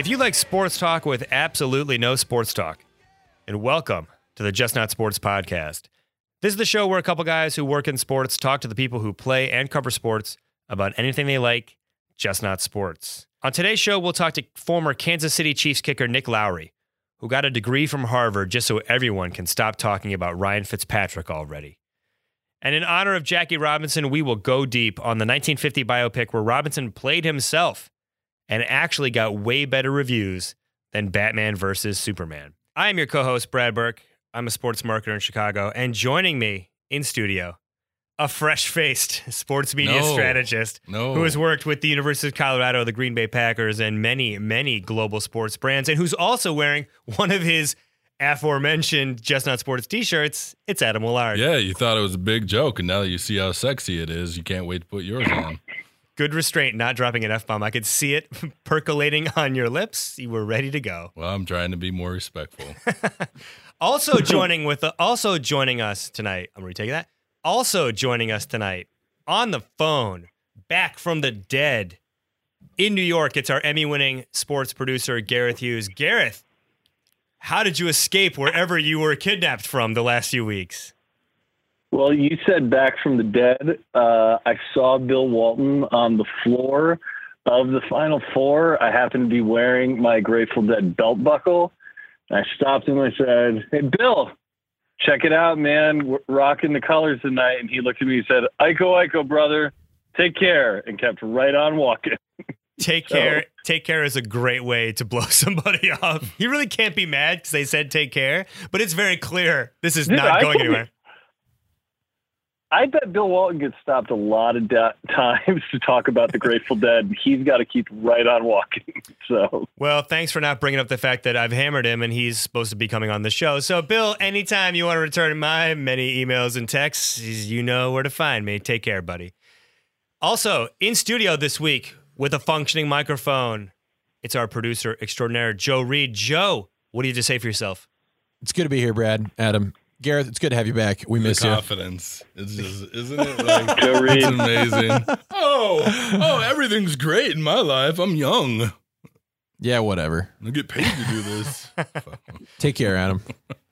If you like sports talk with absolutely no sports talk, and welcome to the Just Not Sports podcast. This is the show where a couple guys who work in sports talk to the people who play and cover sports about anything they like, just not sports. On today's show, we'll talk to former Kansas City Chiefs kicker Nick Lowery, who got a degree from Harvard just so everyone can stop talking about Ryan Fitzpatrick already. And in honor of Jackie Robinson, we will go deep on the 1950 biopic where Robinson played himself and actually got way better reviews than Batman versus Superman. I am your co host, Brad Burke. I'm a sports marketer in Chicago. And joining me in studio, a fresh faced sports media No. strategist No. who has worked with the University of Colorado, the Green Bay Packers, and many, many global sports brands, and who's also wearing one of his aforementioned Just Not Sports t shirts. It's Adam Willard. Yeah, you thought it was a big joke, and now that you see how sexy it is, you can't wait to put yours on. Good restraint, not dropping an F bomb. I could see it percolating on your lips. You were ready to go. Well, I'm trying to be more respectful. Also joining with the, also joining us tonight. I'm retaking that. Also joining us tonight on the phone, back from the dead in New York. It's our Emmy-winning sports producer Gareth Hughes. Gareth, how did you escape wherever you were kidnapped from the last few weeks? Well, you said back from the dead. Uh, I saw Bill Walton on the floor of the Final Four. I happened to be wearing my Grateful Dead belt buckle. I stopped him. I said, "Hey, Bill, check it out, man. We're rocking the colors tonight." And he looked at me and said, "Iko, Iko, brother, take care," and kept right on walking. Take So- care. Take care is a great way to blow somebody off. You really can't be mad because they said take care, but it's very clear this is Dude, not I going anywhere. I bet Bill Walton gets stopped a lot of da- times to talk about the Grateful Dead. He's got to keep right on walking. So. Well, thanks for not bringing up the fact that I've hammered him and he's supposed to be coming on the show. So, Bill, anytime you want to return my many emails and texts, you know where to find me. Take care, buddy. Also, in studio this week with a functioning microphone, it's our producer extraordinaire, Joe Reed. Joe, what do you have to say for yourself? It's good to be here, Brad. Adam. Gareth, it's good to have you back. We The miss you. confidence. It's just, isn't it? Like, it's amazing. Oh, oh, everything's great in my life. I'm young. Yeah, whatever. I get paid to do this. Take care, Adam.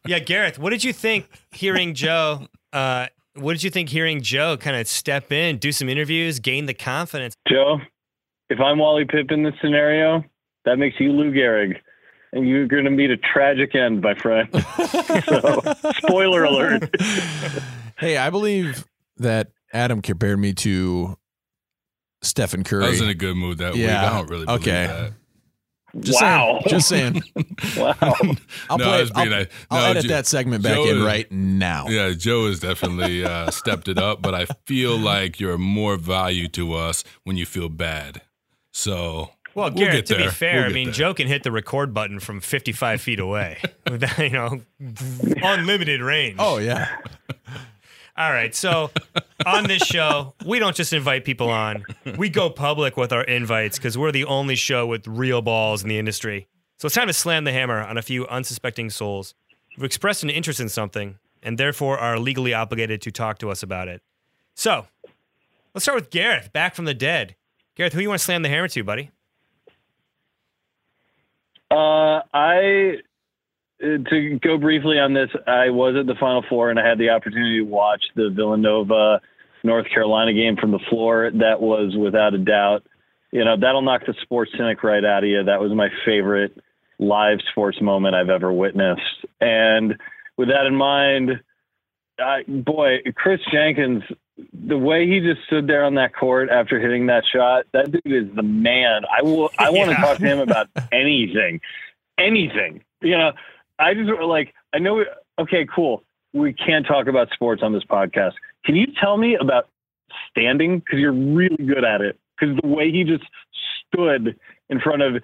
Yeah, Gareth, what did you think hearing Joe? Uh, what did you think hearing Joe kind of step in, do some interviews, gain the confidence? Joe, if I'm Wally Pipp in this scenario, that makes you Lou Gehrig. And you're going to meet a tragic end, my friend. so, spoiler alert. Hey, I believe that Adam compared me to Stephen Curry. I was in a good mood that week. I don't really believe Okay. that. just wow. saying. Just saying. wow. I'll No, I play. was being I'll, nice. I'll edit Joe- that segment back Joe in is- right now. Yeah, Joe has definitely uh, stepped it up, but I feel like you're more value to us when you feel bad. So Well, we'll Gareth, to be fair, We'll I mean, there. Joe can hit the record button from 55 feet away with that, you know, unlimited range. Oh yeah. All right. So on this show, we don't just invite people on, we go public with our invites because we're the only show with real balls in the industry. So it's time to slam the hammer on a few unsuspecting souls who've expressed an interest in something and therefore are legally obligated to talk to us about it. So let's start with Gareth, back from the dead. Gareth, who you want to slam the hammer to, buddy? Uh, I uh, to go briefly on this. I was at the Final Four and I had the opportunity to watch the Villanova North Carolina game from the floor. That was without a doubt, you know, that'll knock the sports cynic right out of you. That was my favorite live sports moment I've ever witnessed. And with that in mind, I, boy, Kris Jenkins, the way he just stood there on that court after hitting that shot, that dude is the man. I will. I want to Yeah. talk to him about anything, anything. You know, I just like. I know. Okay, cool. We can't talk about sports on this podcast. Can you tell me about standing? Because you're really good at it. Because the way he just stood in front of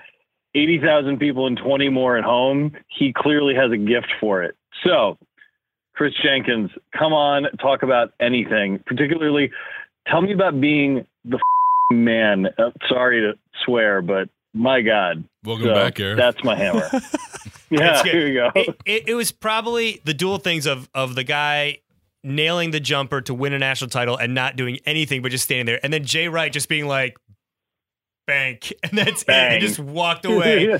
80,000 people and 20 more at home, he clearly has a gift for it. So, Kris Jenkins, come on, talk about anything. Particularly, tell me about being the man. Uh, sorry to swear, but my God. Welcome So, back, Eric. That's my hammer. Yeah, here you go. it, it, it was probably the dual things of of the guy nailing the jumper to win a national title and not doing anything but just standing there, and then Jay Wright just being like, "Bank," and that's it, Bang. and just walked away.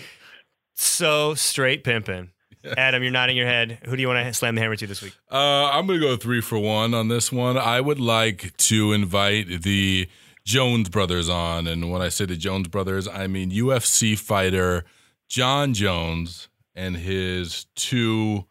so straight pimping. Adam, you're nodding your head. Who do you want to slam the hammer to this week? Uh, I'm going to go three for one on this one. I would like to invite the Jones brothers on. And when I say the Jones brothers, I mean UFC fighter Jon Jones and his two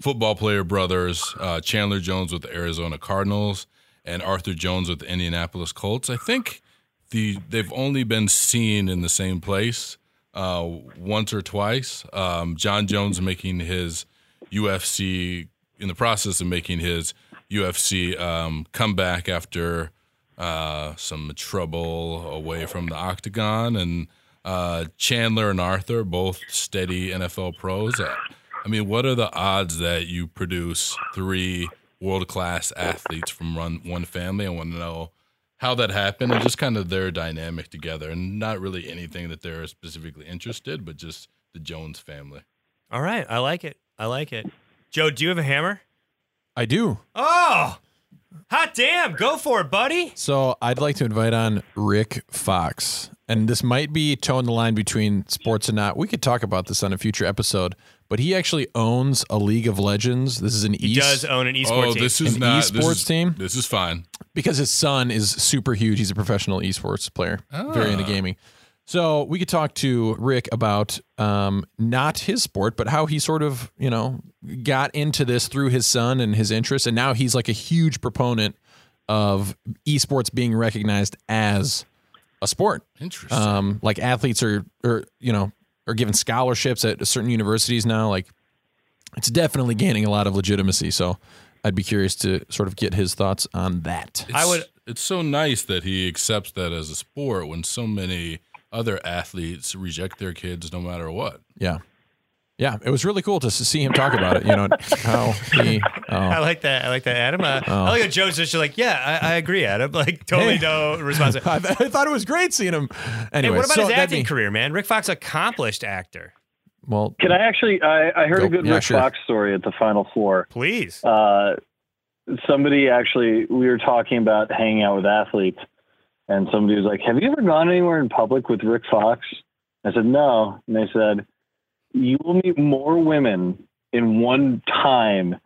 football player brothers, uh, Chandler Jones with the Arizona Cardinals and Arthur Jones with the Indianapolis Colts. I think the they've only been seen in the same place uh, once or twice. Um, Jon Jones making his UFC in the process of making his UFC um, comeback after uh, some trouble away from the octagon, and uh, Chandler and Arthur both steady NFL pros. Uh, I mean, what are the odds that you produce three world class athletes from one family? I want to know how that happened and just kind of their dynamic together, and not really anything that they're specifically interested, but just the Jones family. All right, I like it. I like it. Joe, do you have a hammer? I do. Oh, hot damn! Go for it, buddy. So I'd like to invite on Rick Fox. And this might be towing the line between sports and not. We could talk about this on a future episode, but he actually owns a League of Legends. This is an He East does own an esports oh, team. this is An not this esports is- team? This is fine. because his son is super huge. He's a professional esports player, very into Ah. gaming. So we could talk to Rick about um, not his sport, but how he sort of you know got into this through his son and his interest, and now he's like a huge proponent of esports being recognized as a sport. Interesting. Um, like athletes are, are you know, are given scholarships at certain universities now. Like, it's definitely gaining a lot of legitimacy. So, I'd be curious to sort of get his thoughts on that. I would- It's so nice that he accepts that as a sport when so many other athletes reject their kids no matter what. Yeah, yeah, it was really cool to see him talk about it. You know how he. I Oh. like that. I like that, Adam. Uh, Oh. I like how Joe's just like, yeah, I, I agree, Adam. Like, totally Hey. no response. I, I thought it was great seeing him. Anyway, Hey, what about so his that'd acting be- career, man? Rick Fox, accomplished actor. Well, Can I actually? I, I heard Go- a good yeah, Rick sure. Fox story at the Final Four. Please. Uh, somebody actually, we were talking about hanging out with athletes, and somebody was like, "Have you ever gone anywhere in public with Rick Fox?" I said, "No," and they said, "You will meet more women in one time."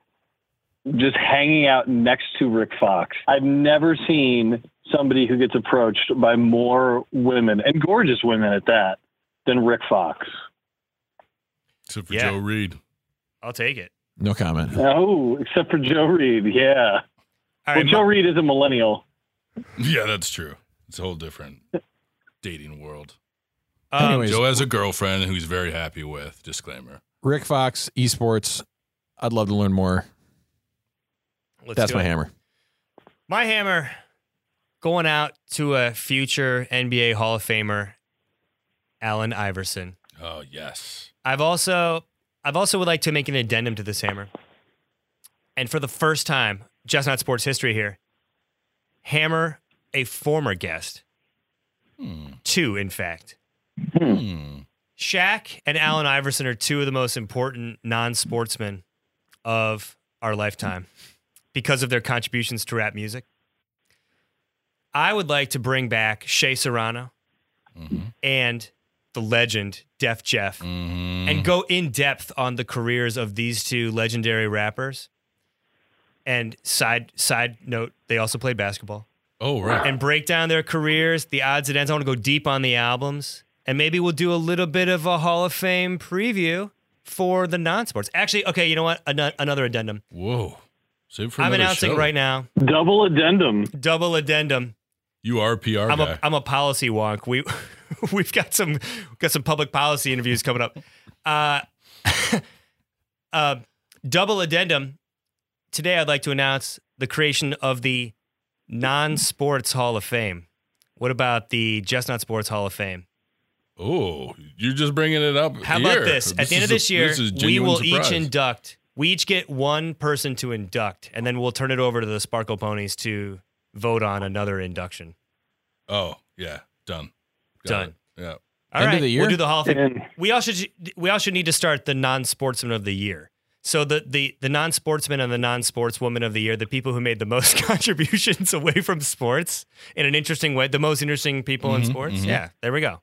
Just hanging out next to Rick Fox. I've never seen somebody who gets approached by more women and gorgeous women at that than Rick Fox. Except for Yeah. Joe Reed. I'll take it. no comment. Oh, except for Joe Reed. Yeah. All Well, right, Joe Ma- Reed is a millennial. Yeah, that's true. It's a whole different dating world. Um, Anyways. Joe has a girlfriend who he's very happy with. Disclaimer. Rick Fox, esports. I'd love to learn more. let's That's my it. hammer. My hammer going out to a future NBA Hall of Famer, Allen Iverson. Oh yes. I've also I've also would like to make an addendum to this hammer. And for the first time, just not sports history here, hammer a former guest. Hmm. Two, in fact. Hmm. Shaq and Allen Iverson are two of the most important non-sportsmen of our lifetime because of their contributions to rap music. I would like to bring back Shea Serrano Mhm. and the legend Def Jeff Mhm. and go in depth on the careers of these two legendary rappers. And side side note, they also played basketball. oh right. And break down their careers, the odds and ends. I want to go deep on the albums. And maybe we'll do a little bit of a Hall of Fame preview for the non-sports. Actually, okay, you know what? Ano- another addendum. Whoa. Save for I'm announcing show. right now. Double addendum. Double addendum. You are a PR I'm guy. a I'm a policy wonk. We we've got some got some public policy interviews coming up. Uh, uh, double addendum. Today, I'd like to announce the creation of the non-sports Hall of Fame. What about the Just Not Sports Hall of Fame? Oh, you're just bringing it up. How here. about this? At the end of is a- this year, this we will surprise. each induct. We each get one person to induct, and then we'll turn it over to the Sparkle Ponies to vote on another induction. Oh yeah, done. Got Done. it. Yeah. All End of right, the year? we'll do the Hall of Fame. And We also should, we also need to start the non-sportsman of the year. So the the the non-sportsman and the non-sportswoman of the year, the people who made the most contributions away from sports in an interesting way, the most interesting people in Mhm, sports. mhm. Yeah, there we go.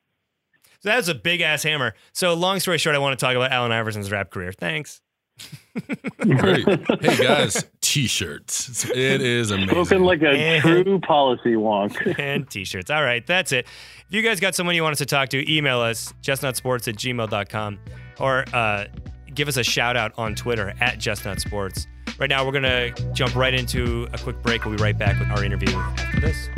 So that's a big ass hammer. So long story short, I want to talk about Allen Iverson's rap career. Thanks. Great. Hey guys, t-shirts. It is amazing. spoken like a And- true policy wonk. and t-shirts. All right, that's it. If you guys got someone you want us to talk to, email us, justnotsports at gmail.com or uh, give us a shout out on Twitter at justnotsports. Right now, we're going to jump right into a quick break. We'll be right back with our interview after this.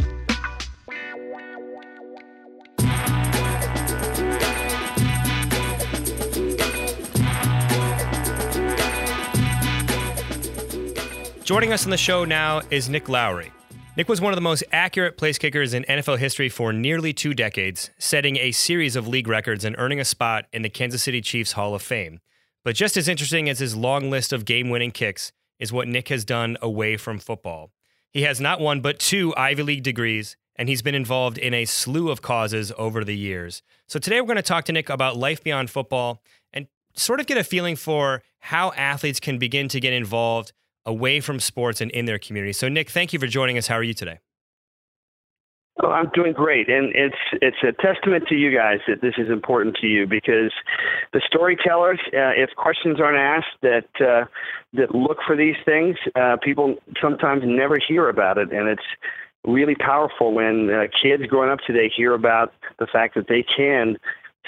Joining us on the show now is Nick Lowery. Nick was one of the most accurate place kickers in NFL history for nearly two decades, setting a series of league records and earning a spot in the Kansas City Chiefs Hall of Fame. But just as interesting as his long list of game winning kicks is what Nick has done away from football. He has not one but two Ivy League degrees, and he's been involved in a slew of causes over the years. So today we're going to talk to Nick about life beyond football and sort of get a feeling for how athletes can begin to get involved away from sports and in their community. So, Nick, thank you for joining us. How are you today? Oh, I'm doing great, and it's it's a testament to you guys that this is important to you because the storytellers, uh, if questions aren't asked that uh, that look for these things, uh, people sometimes never hear about it, and it's really powerful when uh, kids growing up today hear about the fact that they can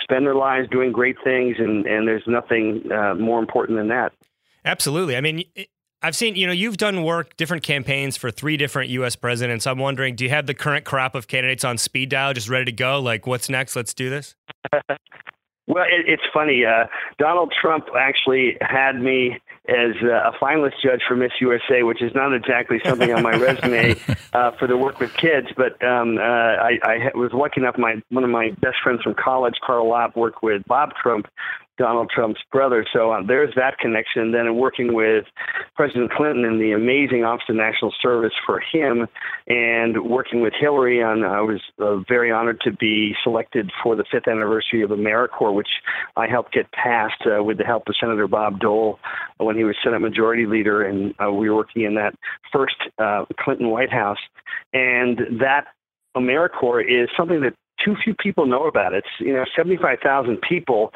spend their lives doing great things, and and there's nothing uh, more important than that. Absolutely. I mean, I've seen, you know, you've done work, different campaigns for three different U.S. presidents. I'm wondering, do you have the current crop of candidates on speed dial, just ready to go? Like, what's next? Let's do this. Well, it, it's funny. Uh, Donald Trump actually had me as uh, a finalist judge for Miss USA, which is not exactly something on my resume uh, for the work with kids. But um, uh, I, I was lucky enough. My one of my best friends from college, Carl Lopp, worked with Bob Trump, Donald Trump's brother. So uh, there's that connection. Then in working with President Clinton and the amazing Office of National Service for him, and working with Hillary on, I was uh, very honored to be selected for the fifth anniversary of AmeriCorps, which I helped get passed uh, with the help of Senator Bob Dole when he was Senate Majority Leader, and uh, we were working in that first uh, Clinton White House. And that AmeriCorps is something that too few people know about. It's you know 75,000 people,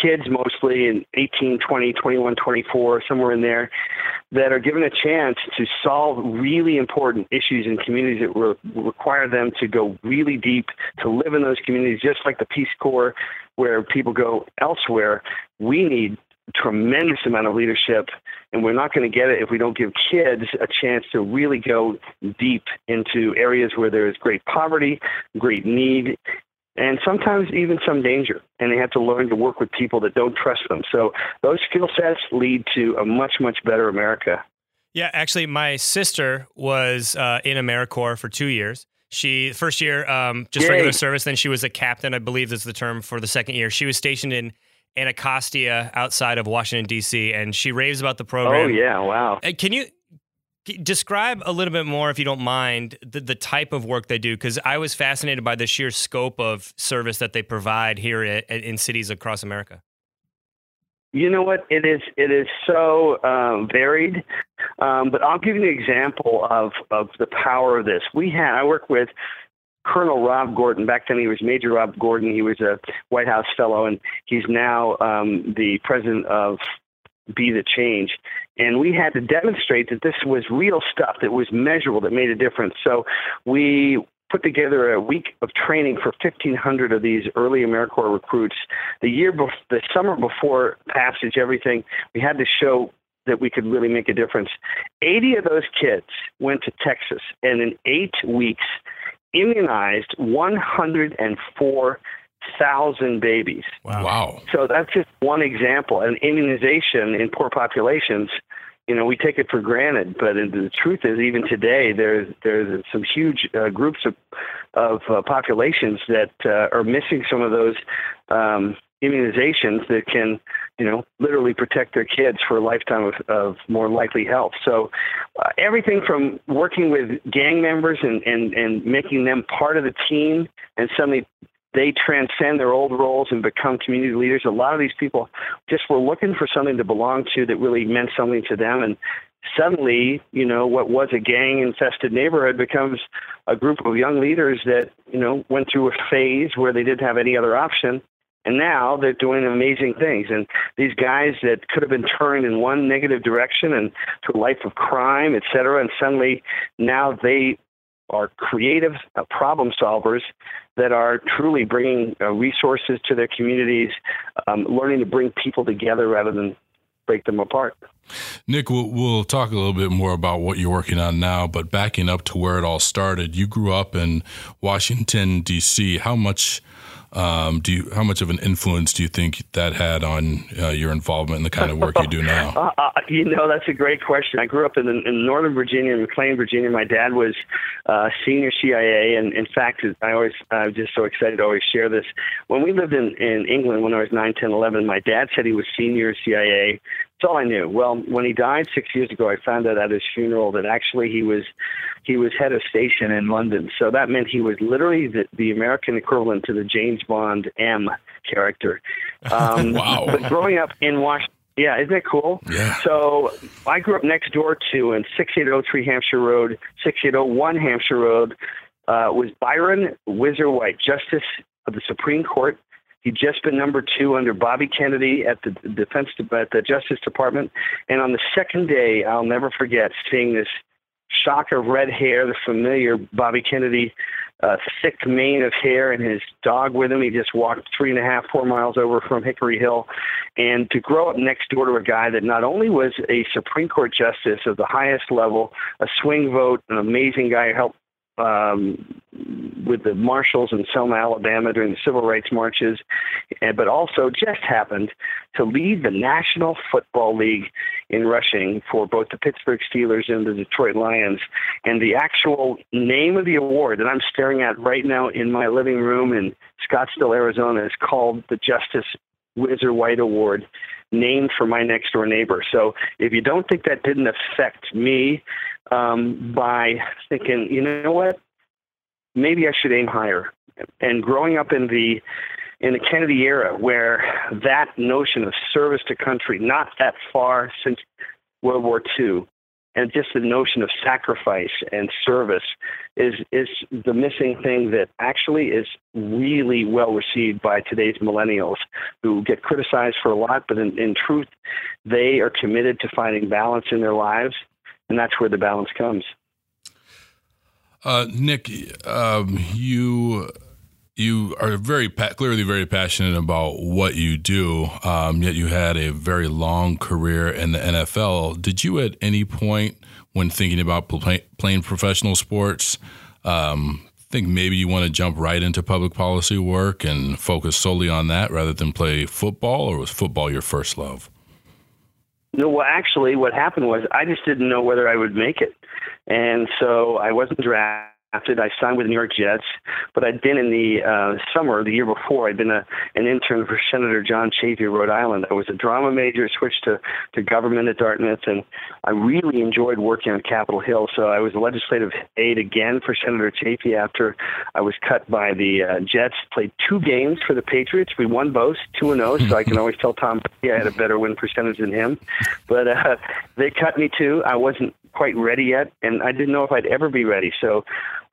kids mostly in 18, 20, 21, 24, somewhere in there, that are given a chance to solve really important issues in communities that re- require them to go really deep, to live in those communities, just like the Peace Corps, where people go elsewhere. We need tremendous amount of leadership and we're not going to get it if we don't give kids a chance to really go deep into areas where there is great poverty, great need, and sometimes even some danger. And they have to learn to work with people that don't trust them. So those skill sets lead to a much, much better America. Yeah, actually, my sister was uh, in AmeriCorps for two years. She first year um, just Yay. regular service, then she was a captain, I believe is the term for the second year. She was stationed in Anacostia outside of Washington D.C. and she raves about the program. Oh, yeah. Wow. Uh, Can you describe a little bit more, if you don't mind, the, the type of work they do? Because I was fascinated by the sheer scope of service that they provide here in cities across America. You know what? It is it is so um, varied, um, but I'll give you an example of of the power of this. We had I work with Colonel Rob Gordon. Back then, he was Major Rob Gordon. He was a White House fellow, and he's now um, the president of Be the Change. And we had to demonstrate that this was real stuff that was measurable, that made a difference. So we put together a week of training for 1,500 of these early AmeriCorps recruits. The year, the summer before passage, everything, we had to show that we could really make a difference. 80 of those kids went to Texas, and in eight weeks, immunized 104,000 babies. Wow. So that's just one example. And immunization in poor populations, you know, we take it for granted, but the truth is, even today, there's there's some huge uh, groups of of uh, populations that uh, are missing some of those um, immunizations that can, you know, literally protect their kids for a lifetime of, of more likely health. So, uh, everything from working with gang members and, and and making them part of the team, and suddenly they transcend their old roles and become community leaders. A lot of these people just were looking for something to belong to that really meant something to them. And suddenly, you know, what was a gang infested neighborhood becomes a group of young leaders that, you know, went through a phase where they didn't have any other option. And now they're doing amazing things. And these guys that could have been turned in one negative direction and to a life of crime, et cetera, and suddenly now they are creative uh, problem solvers that are truly bringing uh, resources to their communities, um, learning to bring people together rather than break them apart. Nick, we'll, we'll, talk a little bit more about what you're working on now, but backing up to where it all started, you grew up in Washington, D.C. How much um, do you, how much of an influence do you think that had on uh, your involvement in the kind of work you do now? uh, uh, you know, that's a great question. I grew up in, in Northern Virginia, in McLean, Virginia. My dad was uh, senior CIA, and in fact, I always I'm just so excited to always share this. When we lived in in England when I was nine, ten, eleven, my dad said he was senior CIA. That's all I knew. Well, when he died six years ago, I found out at his funeral that actually he was he was head of station in London. So that meant he was literally the, the American equivalent to the James Bond M character. Um, wow! But growing up in Washington. Yeah, isn't that cool? Yeah. So I grew up next door to in 6803 Hampshire Road, 6801 Hampshire Road, uh, was Byron Whizzer White, Justice of the Supreme Court He'd just been number two under Bobby Kennedy at the Defense at the Justice Department, and on the second day, I'll never forget seeing this shock of red hair, the familiar Bobby Kennedy uh, thick mane of hair, and his dog with him. He just walked three and a half, four miles over from Hickory Hill, and to grow up next door to a guy that not only was a Supreme Court justice of the highest level, a swing vote, an amazing guy who helped um, with the marshals in Selma, Alabama during the civil rights marches, and, but also just happened to lead the National Football League in rushing for both the Pittsburgh Steelers and the Detroit Lions. And the actual name of the award that I'm staring at right now in my living room in Scottsdale, Arizona, is called the Justice Whizzer White Award named for my next door neighbor. So if you don't think that didn't affect me um, by thinking, you know what, maybe I should aim higher. And growing up in the in the Kennedy era, where that notion of service to country, not that far since World War II, and just the notion of sacrifice and service is is the missing thing that actually is really well received by today's millennials who get criticized for a lot but in, in truth they are committed to finding balance in their lives and that's where the balance comes uh, nick um, you you are very clearly very passionate about what you do, um, yet you had a very long career in the NFL. Did you at any point, when thinking about play, playing professional sports, um, think maybe you want to jump right into public policy work and focus solely on that rather than play football, or was football your first love? No, well, actually, what happened was I just didn't know whether I would make it, and so I wasn't drafted drafted. I signed with the New York Jets, but I'd been in the uh, summer the year before. I'd been a, an intern for Senator John Chafee of Rhode Island. I was a drama major, switched to, to government at Dartmouth, and I really enjoyed working on Capitol Hill. So I was a legislative aide again for Senator Chafee after I was cut by the uh, Jets. Played two games for the Patriots. We won both, two and zero. Oh, so I can always tell Tom Brady I had a better win percentage than him. But uh, they cut me too. I wasn't quite ready yet, and I didn't know if I'd ever be ready. So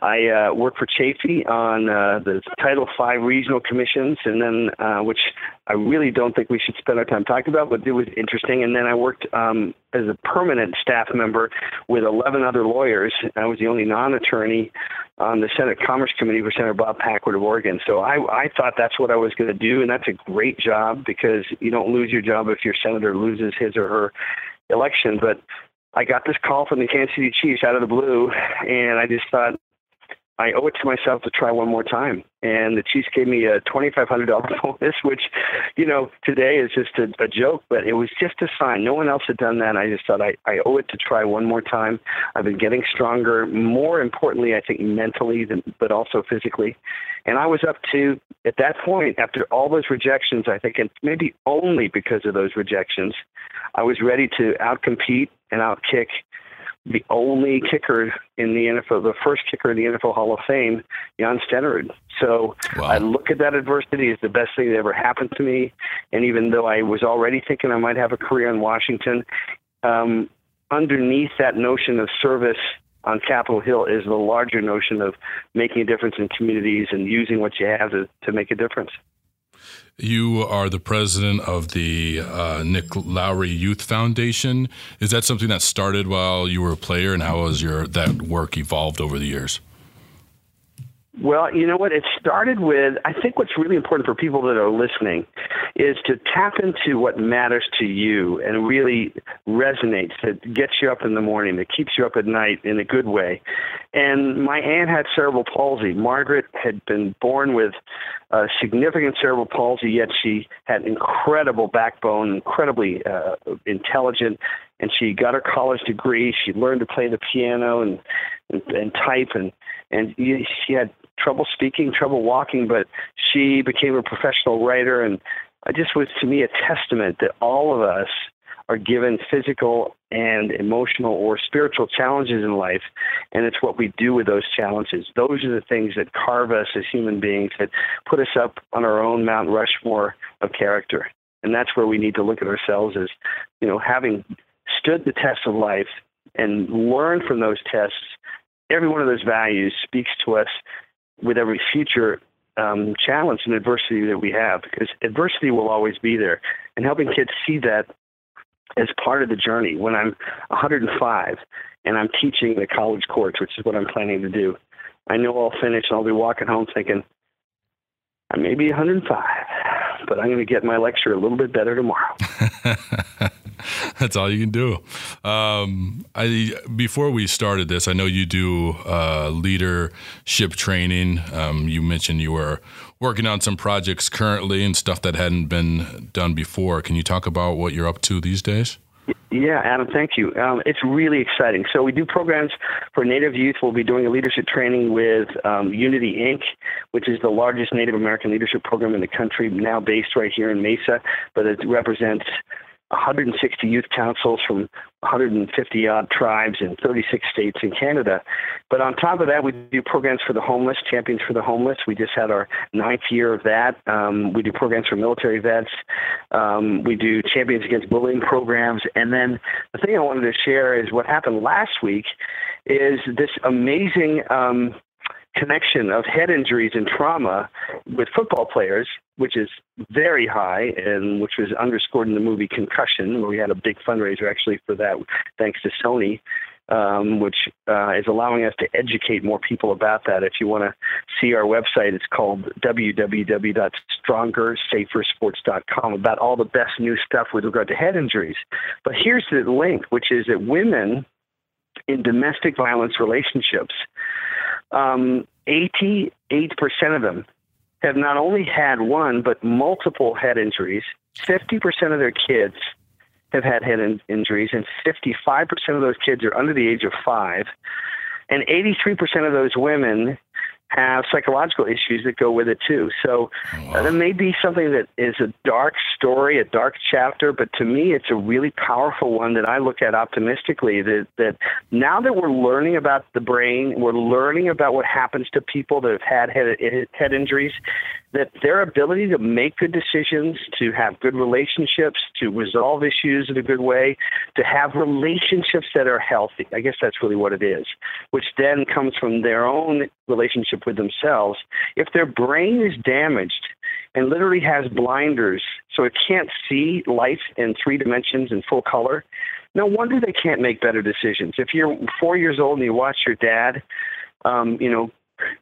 I uh, worked for Chafee on uh, the Title V regional commissions, and then uh, which I really don't think we should spend our time talking about, but it was interesting. And then I worked um, as a permanent staff member with 11 other lawyers. I was the only non-attorney on the Senate Commerce Committee for Senator Bob Packwood of Oregon. So I, I thought that's what I was going to do, and that's a great job because you don't lose your job if your senator loses his or her election. But I got this call from the Kansas City Chiefs out of the blue, and I just thought I owe it to myself to try one more time. And the Chiefs gave me a $2,500 bonus, which, you know, today is just a, a joke, but it was just a sign. No one else had done that. I just thought I, I owe it to try one more time. I've been getting stronger, more importantly, I think mentally, than, but also physically. And I was up to, at that point, after all those rejections, I think, and maybe only because of those rejections, I was ready to outcompete and outkick the only kicker in the NFL, the first kicker in the NFL Hall of Fame, Jan Stenerud. So Wow. I look at that adversity as the best thing that ever happened to me. And even though I was already thinking I might have a career in Washington, um, underneath that notion of service on Capitol Hill is the larger notion of making a difference in communities and using what you have to, to make a difference. You are the president of the uh, Nick Lowery Youth Foundation. Is that something that started while you were a player, and how has your that work evolved over the years? Well, you know what? It started with I think what's really important for people that are listening is to tap into what matters to you and really resonates, that gets you up in the morning, that keeps you up at night in a good way. And my aunt had cerebral palsy. Margaret had been born with significant cerebral palsy, yet she had incredible backbone, incredibly uh, intelligent, and she got her college degree. She learned to play the piano and and, and type, and and she had trouble speaking, trouble walking, but she became a professional writer, and it just was to me a testament that all of us are given physical and emotional or spiritual challenges in life, and it's what we do with those challenges. Those are the things that carve us as human beings, that put us up on our own Mount Rushmore of character. And that's where we need to look at ourselves as, you know, having stood the test of life and learned from those tests. Every one of those values speaks to us with every future um, challenge and adversity that we have, because adversity will always be there. And helping kids see that as part of the journey. When I'm 105 and I'm teaching the college course, which is what I'm planning to do, I know I'll finish and I'll be walking home thinking, I may be 105, but I'm going to get my lecture a little bit better tomorrow. That's all you can do. Um, I before we started this, I know you do uh, leadership training. Um, you mentioned you were working on some projects currently and stuff that hadn't been done before. Can you talk about what you're up to these days? Yeah, Adam, thank you. Um, it's really exciting. So we do programs for Native youth. We'll be doing a leadership training with um, Unity Inc., which is the largest Native American leadership program in the country, now based right here in Mesa, but it represents 160 youth councils from 150 odd tribes in 36 states in Canada. But on top of that, we do programs for the homeless, Champions for the Homeless. We just had our ninth year of that. Um, we do programs for military vets. Um, we do Champions Against Bullying programs. And then the thing I wanted to share is what happened last week is this amazing um, connection of head injuries and trauma with football players, which is very high and which was underscored in the movie Concussion, where we had a big fundraiser actually for that, thanks to Sony. Um, which uh, is allowing us to educate more people about that. If you want to see our website, it's called www.strongersafersports.com about all the best new stuff with regard to head injuries. But here's the link, which is that women in domestic violence relationships um, 88% of them have not only had one, but multiple head injuries. 50% of their kids have had head in- injuries, and 55% of those kids are under the age of five. And 83% of those women have psychological issues that go with it too. So uh, there may be something that is a dark story, a dark chapter, but to me, it's a really powerful one that I look at optimistically. That that now that we're learning about the brain, we're learning about what happens to people that have had head head injuries. That their ability to make good decisions, to have good relationships, to resolve issues in a good way, to have relationships that are healthy. I guess that's really what it is, which then comes from their own relationship with themselves. If their brain is damaged and literally has blinders, so it can't see life in three dimensions in full color, no wonder they can't make better decisions. If you're four years old and you watch your dad, um, you know,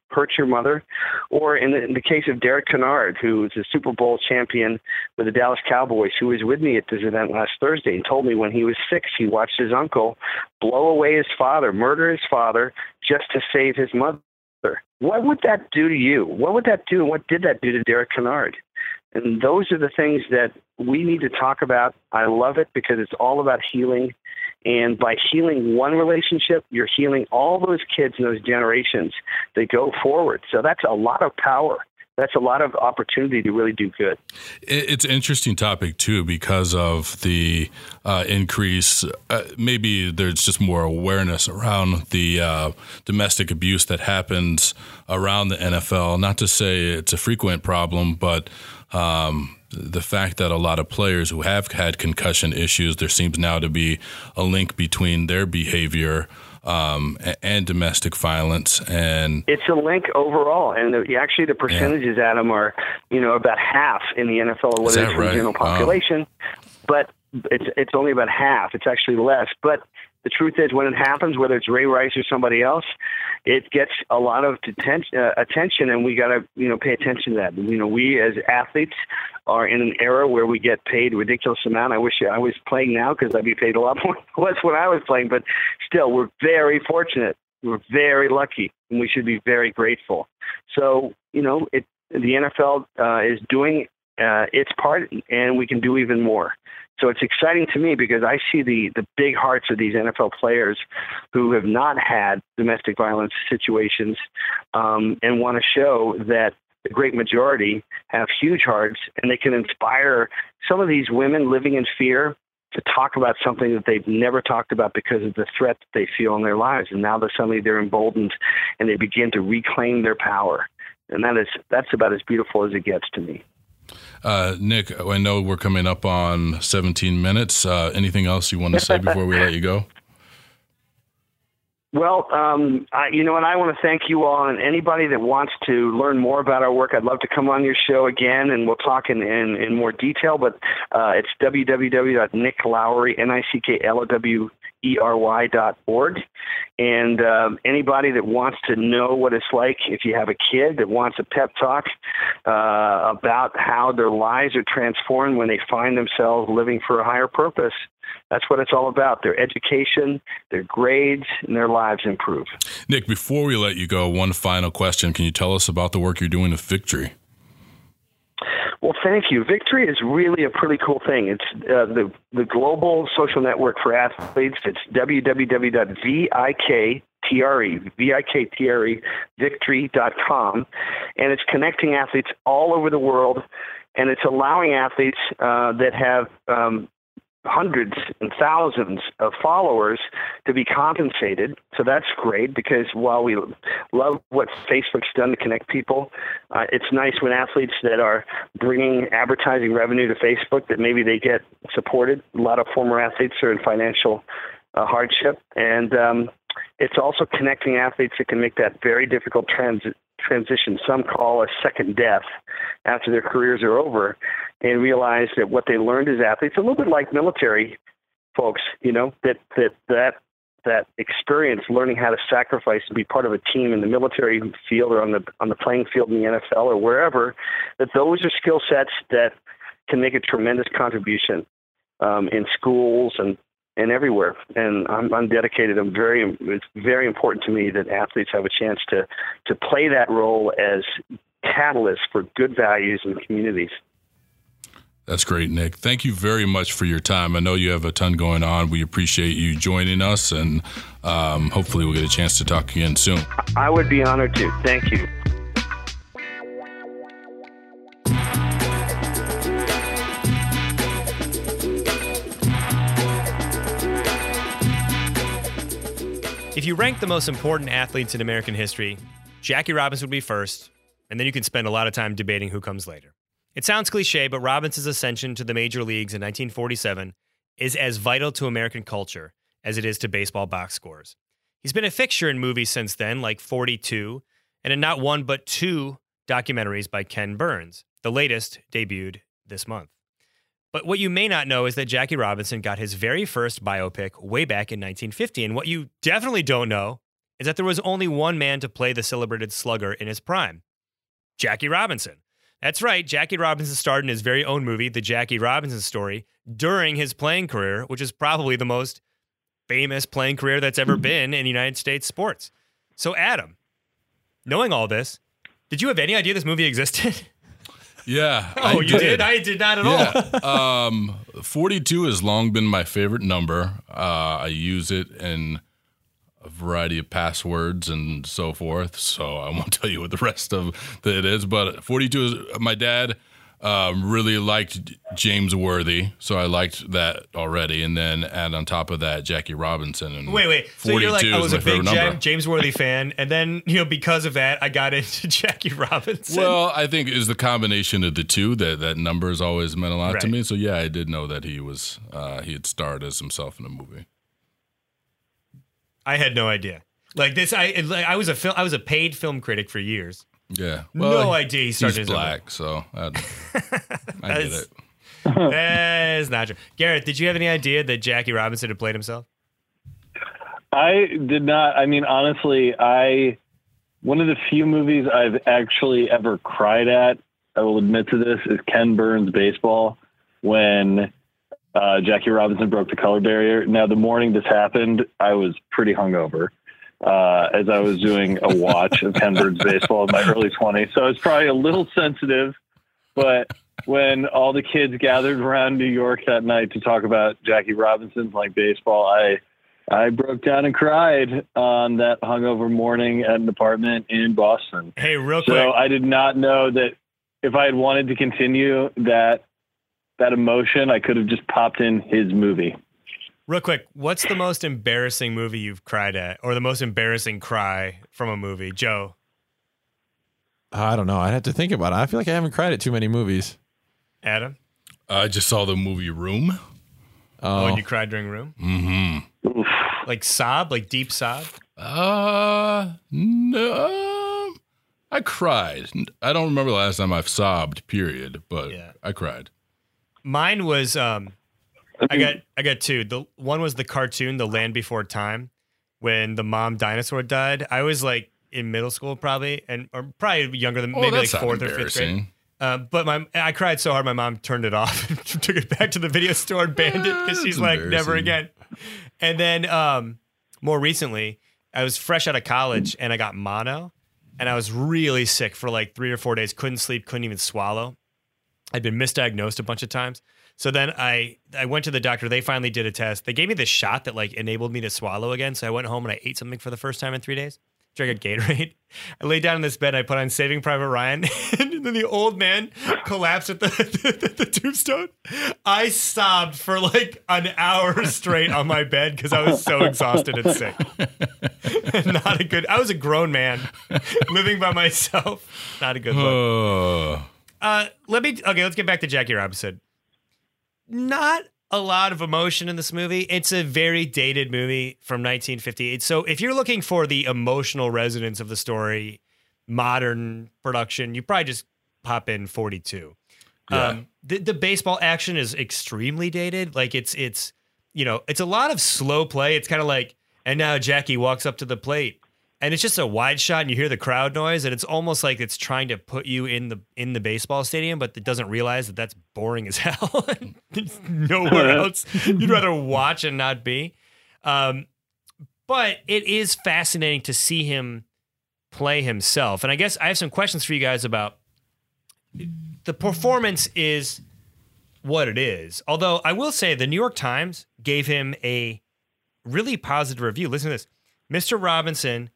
hurt your mother, or in the, in the case of Derek Kennard, who is a Super Bowl champion with the Dallas Cowboys, who was with me at this event last Thursday and told me when he was six, he watched his uncle blow away his father, murder his father, just to save his mother. What would that do to you? What would that do? What did that do to Derek Kennard? And those are the things that we need to talk about. I love it because it's all about healing. And by healing one relationship, you're healing all those kids and those generations that go forward. So that's a lot of power. That's a lot of opportunity to really do good. It's an interesting topic too because of the uh, increase. Uh, maybe there's just more awareness around the uh, domestic abuse that happens around the NFL. Not to say it's a frequent problem, but um, the fact that a lot of players who have had concussion issues, there seems now to be a link between their behavior um, and domestic violence. And it's a link overall. And the, actually, the percentages, yeah. Adam, are you know about half in the NFL or what is from right? general population. But it's it's only about half. It's actually less. But the truth is, when it happens, whether it's Ray Rice or somebody else, it gets a lot of detention, uh, attention, and we got to you know pay attention to that. You know, we as athletes are in an era where we get paid ridiculous amount. I wish I was playing now because I'd be paid a lot more less when I was playing. But still, we're very fortunate. We're very lucky, and we should be very grateful. So you know, it, the NFL uh, is doing uh, its part, and we can do even more. So it's exciting to me because I see the the big hearts of these NFL players who have not had domestic violence situations um, and want to show that the great majority have huge hearts and they can inspire some of these women living in fear to talk about something that they've never talked about because of the threat that they feel in their lives. And now that suddenly they're emboldened and they begin to reclaim their power. And that is that's about as beautiful as it gets to me uh, Nick, I know we're coming up on 17 minutes. Uh, anything else you want to say before we let you go? Well, um, I, you know, and I want to thank you all and anybody that wants to learn more about our work. I'd love to come on your show again and we'll talk in, in, in more detail. But uh, it's www.nicklowery, N-I-C-K-L-O-W ery.org. And um, anybody that wants to know what it's like if you have a kid that wants a pep talk uh, about how their lives are transformed when they find themselves living for a higher purpose, that's what it's all about. Their education, their grades, and their lives improve. Nick, before we let you go, one final question. Can you tell us about the work you're doing with Viktre? Well, thank you. Viktre is really a pretty cool thing. It's uh, the the global social network for athletes. It's www.viktre, V-I-K-T-R-E, viktre.com. And it's connecting athletes all over the world. And it's allowing athletes uh, that have um, hundreds and thousands of followers to be compensated. So that's great because while we love what Facebook's done to connect people, uh, it's nice when athletes that are bringing advertising revenue to Facebook that maybe they get supported. A lot of former athletes are in financial uh, hardship, and um, it's also connecting athletes that can make that very difficult transit transition some call a second death after their careers are over and realize that what they learned as athletes, a little bit like military folks, you know, that that that that experience learning how to sacrifice and be part of a team in the military field or on the on the playing field in the NFL or wherever, that those are skill sets that can make a tremendous contribution um, in schools and and everywhere. And I'm, I'm dedicated. I'm very. It's very important to me that athletes have a chance to to play that role as catalysts for good values in communities. That's great, Nick. Thank you very much for your time. I know you have a ton going on. We appreciate you joining us, and um, hopefully, we'll get a chance to talk again soon. I would be honored to. Thank you. If you rank the most important athletes in American history, Jackie Robinson would be first, and then you can spend a lot of time debating who comes later. It sounds cliche, but Robinson's ascension to the major leagues in 1947 is as vital to American culture as it is to baseball box scores. He's been a fixture in movies since then, like 42, and in not one but two documentaries by Ken Burns. The latest debuted this month. But what you may not know is that Jackie Robinson got his very first biopic way back in 1950. And what you definitely don't know is that there was only one man to play the celebrated slugger in his prime Jackie Robinson. That's right, Jackie Robinson starred in his very own movie, The Jackie Robinson Story, during his playing career, which is probably the most famous playing career that's ever been in United States sports. So, Adam, knowing all this, did you have any idea this movie existed? Yeah. Oh, I you did. did. I did not at yeah. all. um, 42 has long been my favorite number. Uh, I use it in a variety of passwords and so forth. So I won't tell you what the rest of it is. But 42 is my dad um, really liked James Worthy, so I liked that already. And then add on top of that Jackie Robinson. And Wait, wait. So you're like, 42 I was a big number. James Worthy fan, and then you know because of that, I got into Jackie Robinson. Well, I think is the combination of the two that that number has always meant a lot to me. So yeah, I did know that he was uh, he had starred as himself in a movie. I had no idea. Like this, I like, I was a film, I was a paid film critic for years. Yeah, no idea he started He's black, so I, I get That's- it. That's not true. Gareth, did you have any idea that Jackie Robinson had played himself? I did not. I mean, honestly, I one of the few movies I've actually ever cried at. I will admit to this is Ken Burns Baseball when uh, Jackie Robinson broke the color barrier. Now, the morning this happened, I was pretty hungover uh, as I was doing a watch of Ken Burns Baseball in my early 20s. So I was probably a little sensitive, but when all the kids gathered around New York that night to talk about Jackie Robinson like baseball, I I broke down and cried on that hungover morning at an apartment in Boston. Hey, real So quick, So I did not know that if I had wanted to continue that that emotion, I could have just popped in his movie. real quick. What's the most embarrassing movie you've cried at, or the most embarrassing cry from a movie, Joe? I don't know. I'd have to think about it. I feel like I haven't cried at too many movies. Adam? I just saw the movie Room. Oh, Oh, and you cried during Room? Mm-hmm. Oof. Like sob, like deep sob? Uh, no, I cried. I don't remember the last time I've sobbed. Period, but Yeah. I cried. Mine was um I got I got two. The one was the cartoon, The Land Before Time, when the mom dinosaur died. I was like in middle school probably, and or probably younger than Oh, maybe like that's not fourth or fifth grade. embarrassing. Uh, but my I cried so hard my mom turned it off and took it back to the video store and banned it because she's That's like never embarrassing. again. And then um, more recently, I was fresh out of college and I got mono, and I was really sick for like three or four days. Couldn't sleep, couldn't even swallow. I'd been misdiagnosed a bunch of times. So then I I went to the doctor. They finally did a test. They gave me this shot that like enabled me to swallow again. So I went home and I ate something for the first time in three days. Drank a Gatorade. I laid down in this bed. I put on Saving Private Ryan, and then the old man collapsed at the, the, the tombstone. I sobbed for like an hour straight on my bed because I was so exhausted and sick. Not a good. I was a grown man living by myself. Not a good look. Oh. Uh, let me. Okay, let's get back to Jackie Robinson. Not a lot of emotion in this movie. It's a very dated movie from 1958. So if you're looking for the emotional resonance of the story, modern production, you probably just pop in 42. Yeah. Um, the, the baseball action is extremely dated. Like it's it's you know it's a lot of slow play. It's kind of like and now Jackie walks up to the plate and it's just a wide shot and you hear the crowd noise and it's almost like it's trying to put you in the in the baseball stadium but it doesn't realize that that's boring as hell. There's nowhere else you'd rather watch and not be. Um, but it is fascinating to see him play himself. And i guess i have some questions for you guys about the performance is what it is. Although i will say the new york times gave him a really positive review. Listen to this. Mr robinson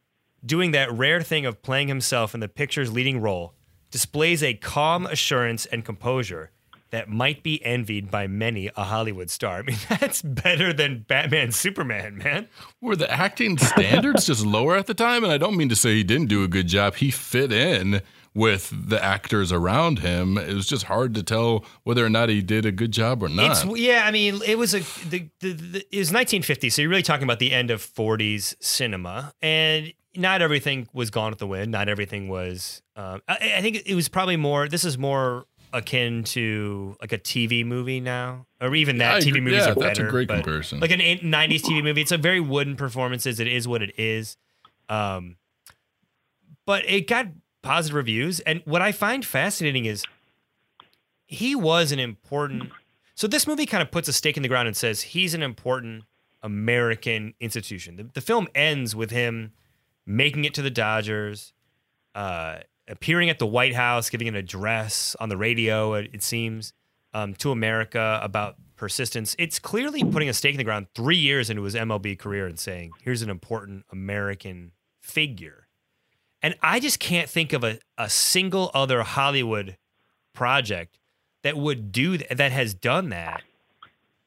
doing that rare thing of playing himself in the picture's leading role, displays a calm assurance and composure that might be envied by many a Hollywood star. I mean, that's better than Batman Superman, man. were the acting standards just lower at the time? And I don't mean to say he didn't do a good job. He fit in with the actors around him. It was just hard to tell whether or not he did a good job or not. It's yeah, I mean, it was a the, the, the it was 1950, so you're really talking about the end of 40s cinema, and not everything was Gone with the Wind. Not everything was. Um, I, I think it was probably more. This is more akin to like a TV movie now, or even that I TV movies Yeah, are that's a great comparison. Like an 90s TV movie, it's a very wooden performances. It is what it is. Um, but it got positive reviews, and what I find fascinating is he was an important. So this movie kind of puts a stake in the ground and says he's an important American institution. The, the film ends with him making it to the Dodgers, uh, appearing at the White House, giving an address on the radio. It, it seems, um, to America about persistence. It's clearly putting a stake in the ground three years into his MLB career and saying, here's an important American figure. And I just can't think of a, a single other Hollywood project that would do th- that has done that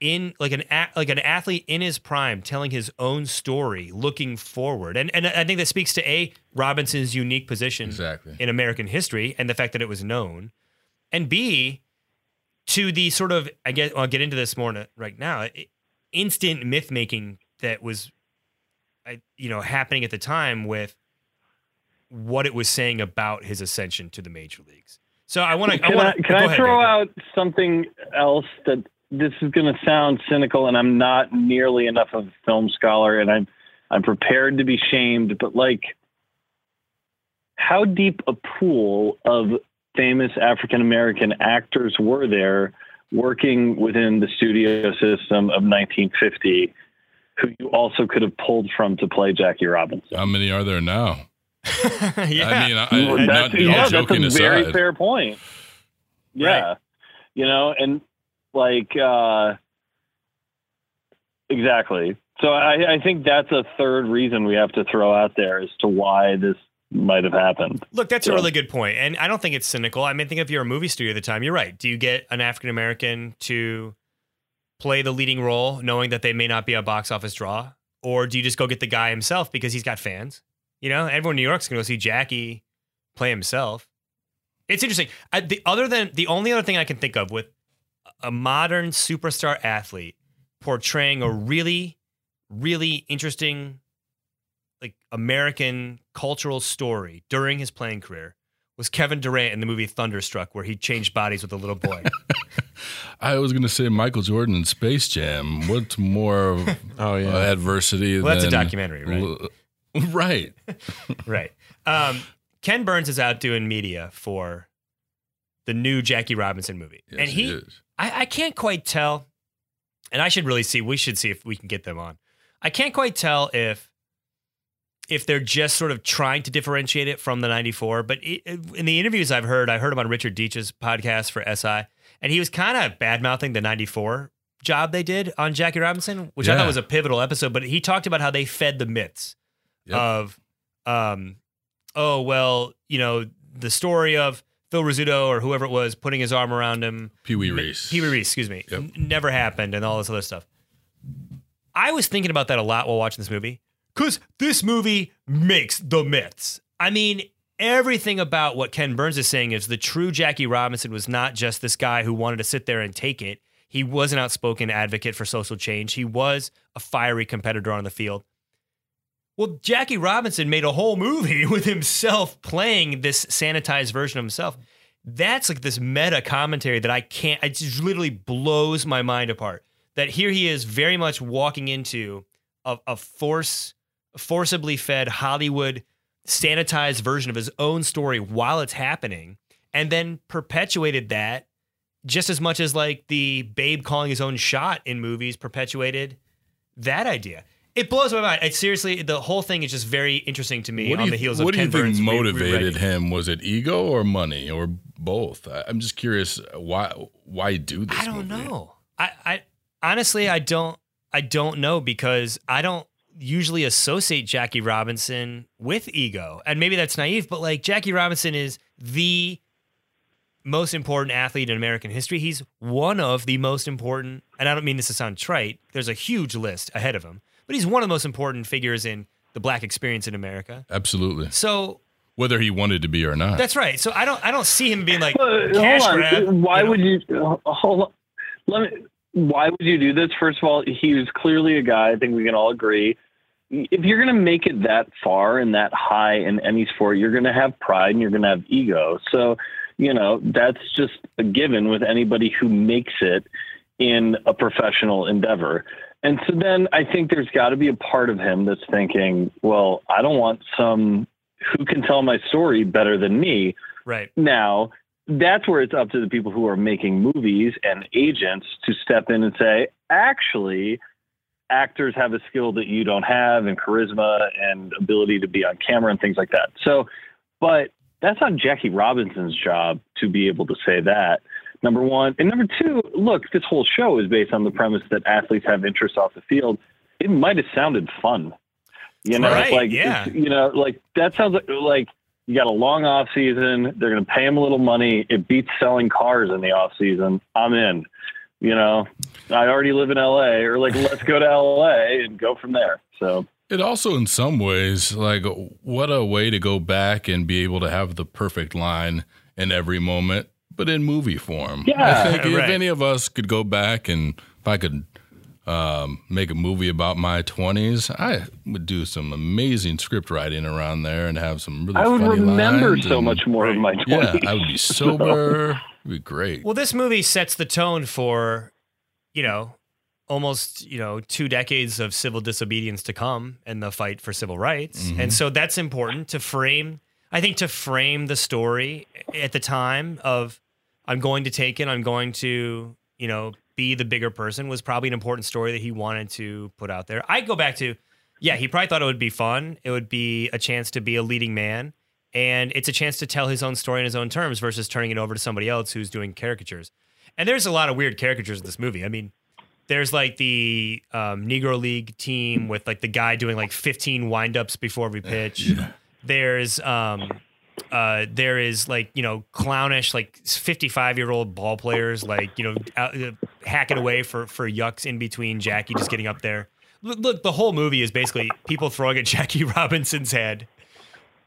in like an like an athlete in his prime telling his own story looking forward and and I think that speaks to a Robinson's unique position Exactly. in American history and the fact that it was known and b to the sort of I get I'll get into this more n- right now instant myth making that was I, you know happening at the time with what it was saying about his ascension to the major leagues so I want to Can I, wanna, can I ahead, throw Dave. out something else that this is going to sound cynical, and I'm not nearly enough of a film scholar, and I'm I'm prepared to be shamed, but like, how deep a pool of famous African American actors were there working within the studio system of 1950, who you also could have pulled from to play Jackie Robinson? How many are there now? yeah. I mean, I, Well, I, that's, not, yeah, all that's joking a very aside. fair point. Yeah. Right. You know, and like uh exactly. So I, I think that's a third reason we have to throw out there as to why this might have happened. Look, that's a really good point, and I don't think it's cynical. I mean, think if you're a movie studio at the time, you're right. Do you get an African American to play the leading role, knowing that they may not be a box office draw, or do you just go get the guy himself because he's got fans? You know, everyone in New York's gonna go see Jackie play himself. It's interesting. I, the other than the only other thing I can think of with a modern superstar athlete portraying a really, really interesting like American cultural story during his playing career was Kevin Durant in the movie Thunderstruck, where he changed bodies with a little boy. I was going to say Michael Jordan in Space Jam. What more Oh yeah. uh, adversity Well, that's a documentary, right? right. right. Um, Ken Burns is out doing media for the new Jackie Robinson movie, Yes, and he, is. I, I can't quite tell, and I should really see. We should see if we can get them on. I can't quite tell if if they're just sort of trying to differentiate it from the 94 but it, in the interviews i've heard i heard him on richard Deitsch's podcast for si and he was kind of bad mouthing the 94 job they did on jackie robinson which i thought was a pivotal episode but he talked about how they fed the myths Yep. of um oh well you know the story of phil rizzuto or whoever it was putting his arm around him Pee Wee Reese. Pee Wee Reese, excuse me. Yep. N- never happened and all this other stuff. I was thinking about that a lot while watching this movie because this movie makes the myths. I mean, everything about what Ken Burns is saying is the true Jackie Robinson was not just this guy who wanted to sit there and take it. He was an outspoken advocate for social change. He was a fiery competitor on the field. Well, Jackie Robinson made a whole movie with himself playing this sanitized version of himself. That's like this meta commentary that I can't, it just literally blows my mind apart. That here he is very much walking into a, a force, forcibly fed Hollywood sanitized version of his own story while it's happening, and then perpetuated that just as much as like the Babe calling his own shot in movies perpetuated that idea. It blows my mind. It seriously, the whole thing is just very interesting to me What on you, the heels what of do you Ken think Burns motivated him? Was it ego or money or both? I, I'm just curious why why do this? I don't movie? know. I, I honestly, I don't. I don't know because I don't usually associate Jackie Robinson with ego, and maybe that's naive. But like Jackie Robinson is the most important athlete in American history. He's one of the most important, and I don't mean this to sound trite. There's a huge list ahead of him, but he's one of the most important figures in the black experience in America. Absolutely. So Whether he wanted to be or not. that's right. So I don't. I don't see him being like But cash hold on. grab. Why you know? would you hold on? Let me. Why would you do this? First of all, he was clearly a guy. I think we can all agree. If you're going to make it that far and that high in any sport, you're going to have pride and you're going to have ego. So, you know, that's just a given with anybody who makes it in a professional endeavor. And so then I think there's got to be a part of him that's thinking, well, I don't want some who can tell my story better than me. Right. Now, that's where it's up to the people who are making movies and agents to step in and say, actually, actors have a skill that you don't have and charisma and ability to be on camera and things like that. So, but that's not Jackie Robinson's job to be able to say that Number one, and number two, look, this whole show is based on the premise that athletes have interests off the field. It might have sounded fun, you know, Right, like yeah. you know, like that sounds like like you got a long off season. They're going to pay him a little money. It beats selling cars in the off season. I'm in. You know, I already live in LA, or like let's go to LA and go from there. So It also, in some ways, like what a way to go back and be able to have the perfect line in every moment, but in movie form. Yeah. I think Right. if any of us could go back and if I could um, make a movie about my 20s, I would do some amazing script writing around there and have some really I would funny remember lines so and- much more of my 20s. Yeah, I would be sober. It'd be great. Well, this movie sets the tone for, you know, almost, you know, two decades of civil disobedience to come and the fight for civil rights. And so that's important to frame, I think, to frame the story at the time of I'm going to take it, I'm going to, you know, be the bigger person was probably an important story that he wanted to put out there. I go back to, yeah, he probably thought it would be fun. It would be a chance to be a leading man. And it's a chance to tell his own story in his own terms versus turning it over to somebody else who's doing caricatures. And there's a lot of weird caricatures in this movie. I mean, there's like the um, Negro League team with like the guy doing like 15 windups before every pitch. There's um, uh, there is like you know clownish like 55 year old ball players like you know out, uh, hacking away for for yucks in between Jackie just getting up there. Look, look, the whole movie is basically people throwing at Jackie Robinson's head.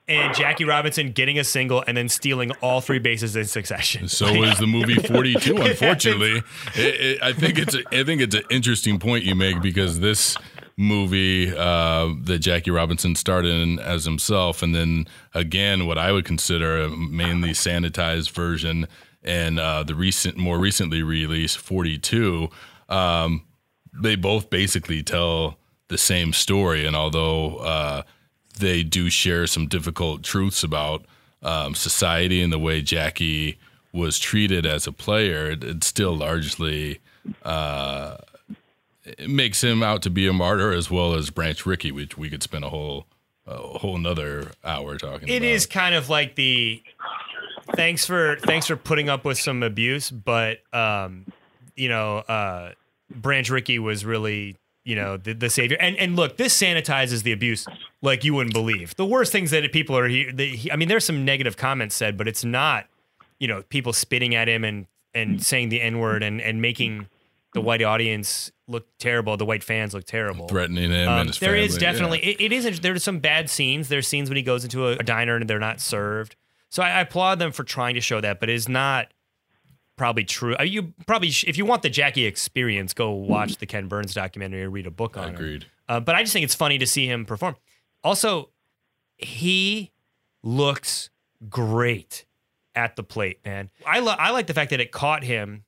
And Jackie Robinson getting a single and then stealing all three bases in succession. So is the movie 42. Unfortunately, it, it, I think it's a, I think it's an interesting point you make because this movie uh, that Jackie Robinson starred in as himself, and then again what I would consider a mainly sanitized version, and uh, the recent, more recently released 42. Um, they both basically tell the same story, and although uh, they do share some difficult truths about um, society and the way Jackie was treated as a player, it, it still largely uh, makes him out to be a martyr as well as Branch Rickey, which we could spend a whole a whole another hour talking It about. is kind of like the thanks for thanks for putting up with some abuse, but um, you know, uh, Branch Rickey was really you know the, the savior. And and look, this sanitizes the abuse like you wouldn't believe. The worst things that people are here. He, I mean, there's some negative comments said, but it's not you know people spitting at him and and saying the n word and and making the white audience look terrible, the white fans look terrible. threatening him Um, and his there family. is definitely it, it is there's some bad scenes. There's scenes when he goes into a, a diner and they're not served. So I, I applaud them for trying to show that but it's not probably true. Uh, you probably sh- if you want the jackie experience go watch the ken burns documentary or read a book Yeah, on it agreed. uh, but i just think it's funny to see him perform. Also he looks great at the plate man. I, lo- I like the fact that it caught him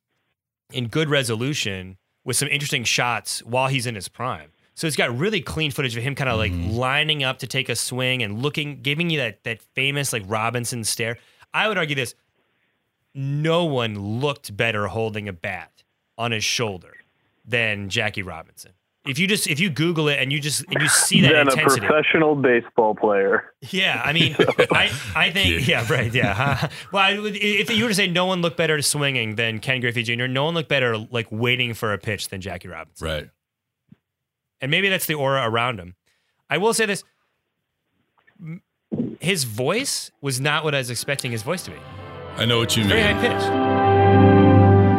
in good resolution with some interesting shots while he's in his prime. So it's got really clean footage of him kind of like mm-hmm. lining up to take a swing and looking, giving you that that famous like Robinson stare. I would argue this: no one looked better holding a bat on his shoulder than Jackie Robinson. If you just if you Google it and you just and you see that Than a professional baseball player. yeah, I mean, I, I think, yeah, right, yeah. well, I if you were to say no one looked better swinging than Ken Griffey Jr., no one looked better like waiting for a pitch than Jackie Robinson. Right. And maybe that's the aura around him. I will say this: his voice was not what I was expecting his voice to be. I know what you Very mean. high pitched.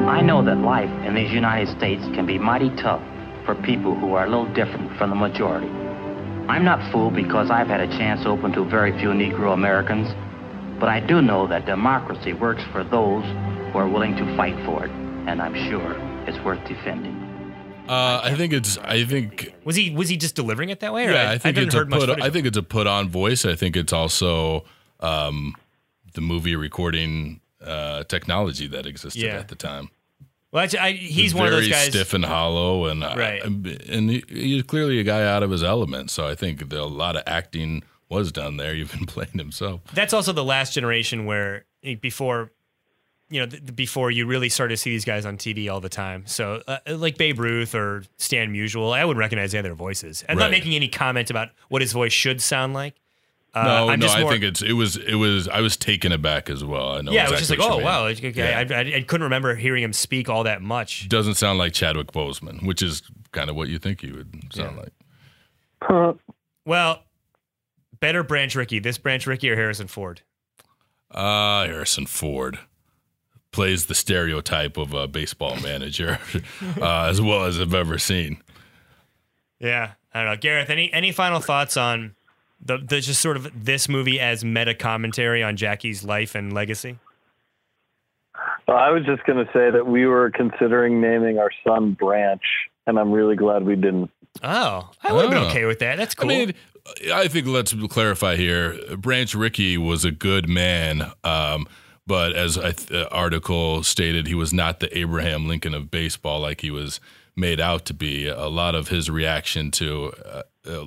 I know that life in these United States can be mighty tough for people who are a little different from the majority. I'm not fooled because I've had a chance open to very few Negro Americans, but I do know that democracy works for those who are willing to fight for it, and I'm sure it's worth defending. Uh, I think it's. I think Was he was he just delivering it that way? Or Yeah, I think haven't it's a put. I think it's a put on voice. I think it's also um, the movie recording uh, technology that existed Yeah. at the time. Well, actually, I, he's one of those very guys. stiff and hollow, and I- and he, he's clearly a guy out of his element. So I think a lot of acting was done there, even playing himself. that's also the last generation where eh, before you know th- before you really started to see these guys on TV all the time. So uh, like Babe Ruth or Stan Musial, I wouldn't recognize any of their voices. I'm not making any comment about what his voice should sound like. Uh, no, I'm no, just I think it's it was it was I was taken aback as well. I know. yeah, it was just like, exactly oh what wow, mean. okay, I, I, I couldn't remember hearing him speak all that much. Doesn't sound like Chadwick Boseman, which is kind of what you think he would sound like. Well, better Branch Rickey, this Branch Rickey or Harrison Ford? Ah, Harrison Ford plays the stereotype of a baseball manager uh, as well as I've ever seen. Yeah, I don't know, Gareth. Any any final thoughts on the the just sort of this movie as meta commentary on Jackie's life and legacy? Well, I was just going to say that we were considering naming our son Branch, and I'm really glad we didn't. Oh, I would have been Oh. okay with that. That's cool. I mean, I think let's clarify here. Branch Rickey was a good man, um, but as I th- uh, article stated, he was not the Abraham Lincoln of baseball like he was made out to be. A lot of his reaction to uh, uh,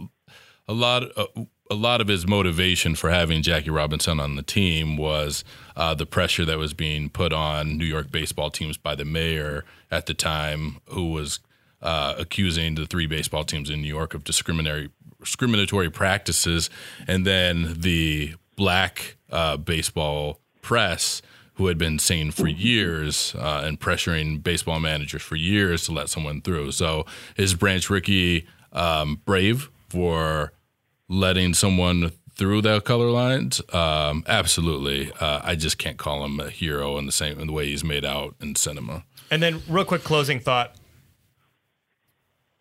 a lot. Uh, a lot of his motivation for having Jackie Robinson on the team was uh, the pressure that was being put on New York baseball teams by the mayor at the time, who was uh, accusing the three baseball teams in New York of discriminatory discriminatory practices, and then the black uh, baseball press, who had been saying for years uh, and pressuring baseball managers for years to let someone through. So is Branch Rickey um, brave for letting someone through the color lines? Um, absolutely. Uh, I just can't call him a hero in the same in the way he's made out in cinema. And then, real quick closing thought.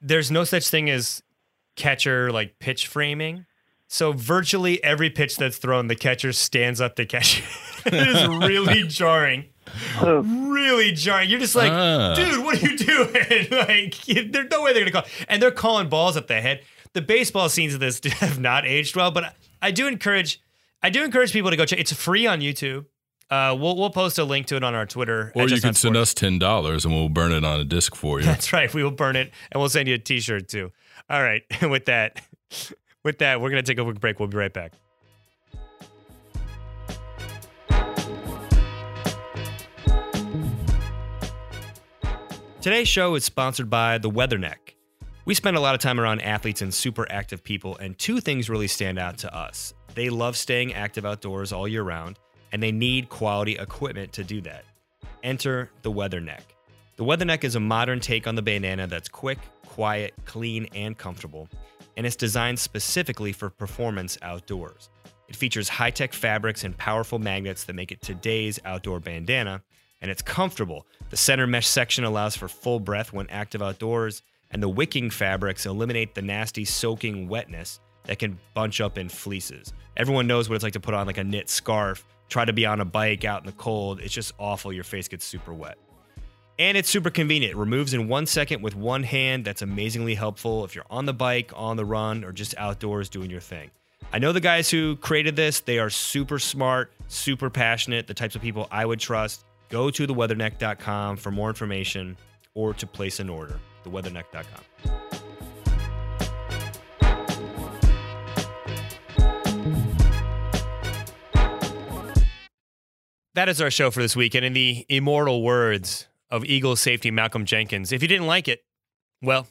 There's no such thing as catcher like pitch framing. So virtually every pitch that's thrown, the catcher stands up to catch it. it is really jarring. Really jarring. You're just like, Ah. dude, what are you doing? like, there's no way they're gonna call. And they're calling balls at the head. The baseball scenes of this have not aged well, but I, do encourage, I do encourage people to go check. It's free on YouTube. Uh, we'll we'll post a link to it on our Twitter. Or you can send us ten dollars and we'll burn it on a disc for you. That's right. We will burn it and we'll send you a t-shirt too. All right. with that, with that, we're going to take a quick break. We'll be right back. Today's show is sponsored by The Weatherneck. We spend a lot of time around athletes and super active people, and two things really stand out to us. They love staying active outdoors all year round, and they need quality equipment to do that. Enter The Weatherneck. The Weatherneck is a modern take on the bandana that's quick, quiet, clean, and comfortable, and it's designed specifically for performance outdoors. It features high tech fabrics and powerful magnets that make it today's outdoor bandana, and it's comfortable. The center mesh section allows for full breath when active outdoors, and the wicking fabrics eliminate the nasty soaking wetness that can bunch up in fleeces. Everyone knows what it's like to put on like a knit scarf, try to be on a bike out in the cold. It's just awful. Your face gets super wet. And it's super convenient. It removes in one second with one hand. That's amazingly helpful if you're on the bike, on the run, or just outdoors doing your thing. I know the guys who created this. They are super smart, super passionate, the types of people I would trust. Go to theweatherneck.com for more information or to place an order. Theweatherneck.com. That is our show for this week. And in the immortal words of Eagles safety Malcolm Jenkins, if you didn't like it, well,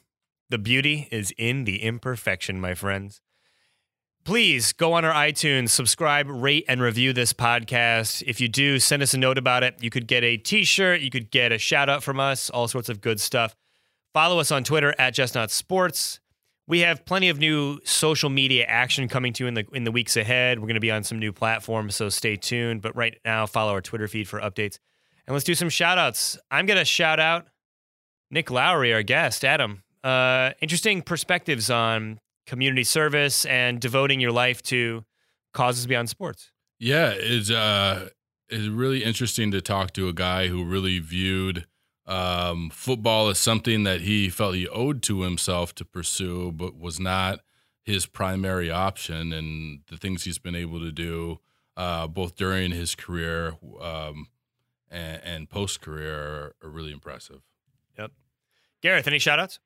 the beauty is in the imperfection, my friends. Please go on our iTunes, subscribe, rate, and review this podcast. If you do, send us a note about it. You could get a t shirt, you could get a shout out from us, all sorts of good stuff. Follow us on Twitter at Just Not Sports. We have plenty of new social media action coming to you in the in the weeks ahead. We're going to be on some new platforms, so stay tuned. But right now, follow our Twitter feed for updates. And let's do some shout outs. I'm going to shout out Nick Lowery, our guest, Adam. Uh, interesting perspectives on community service and devoting your life to causes beyond sports. Yeah, it's uh, it's really interesting to talk to a guy who really viewed um, football is something that he felt he owed to himself to pursue, but was not his primary option. And the things he's been able to do, uh, both during his career um, and, and post career, are, are really impressive. Yep. Gareth, any shout outs?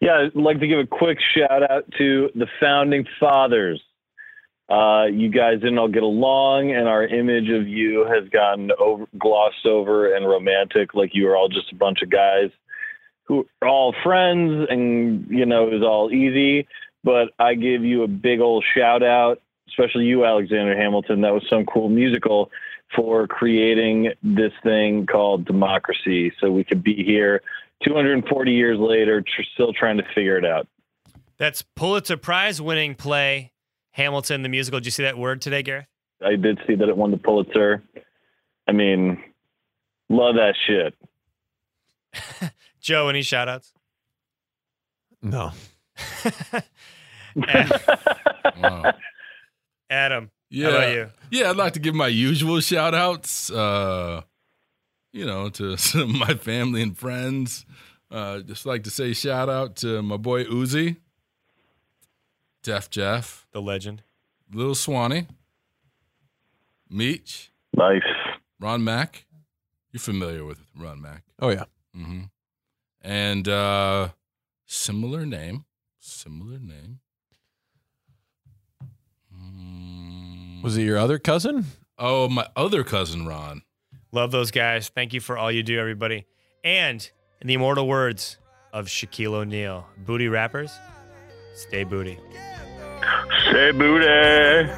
Yeah, I'd like to give a quick shout out to the founding fathers. Uh, you guys didn't all get along, and our image of you has gotten over, glossed over and romantic, like you were all just a bunch of guys who are all friends, and you know it was all easy. but I give you a big old shout out, especially you, Alexander Hamilton. That was some cool musical for creating this thing called democracy, so we could be here 240 years later, tr- still trying to figure it out. That's Pulitzer Prize winning play, Hamilton the musical. Did you see that word today, Gareth? I did see that it won the Pulitzer. I mean, love that shit. Joe, any shout outs? No. Wow. Adam, Yeah. how about you? Yeah, I'd like to give my usual shout outs, uh, you know, to some of my family and friends. Uh, just like to say shout out to my boy Uzi, Def Jeff, The legend. Little Swanee, Meech, Nice. Ron Mack. You're familiar with Ron Mack. Oh yeah. hmm And uh, similar name, similar name. Mm, Was it your other cousin? oh, my other cousin Ron. Love those guys. Thank you for all you do, everybody. And in the immortal words of Shaquille O'Neal, booty rappers, stay booty. Say booty.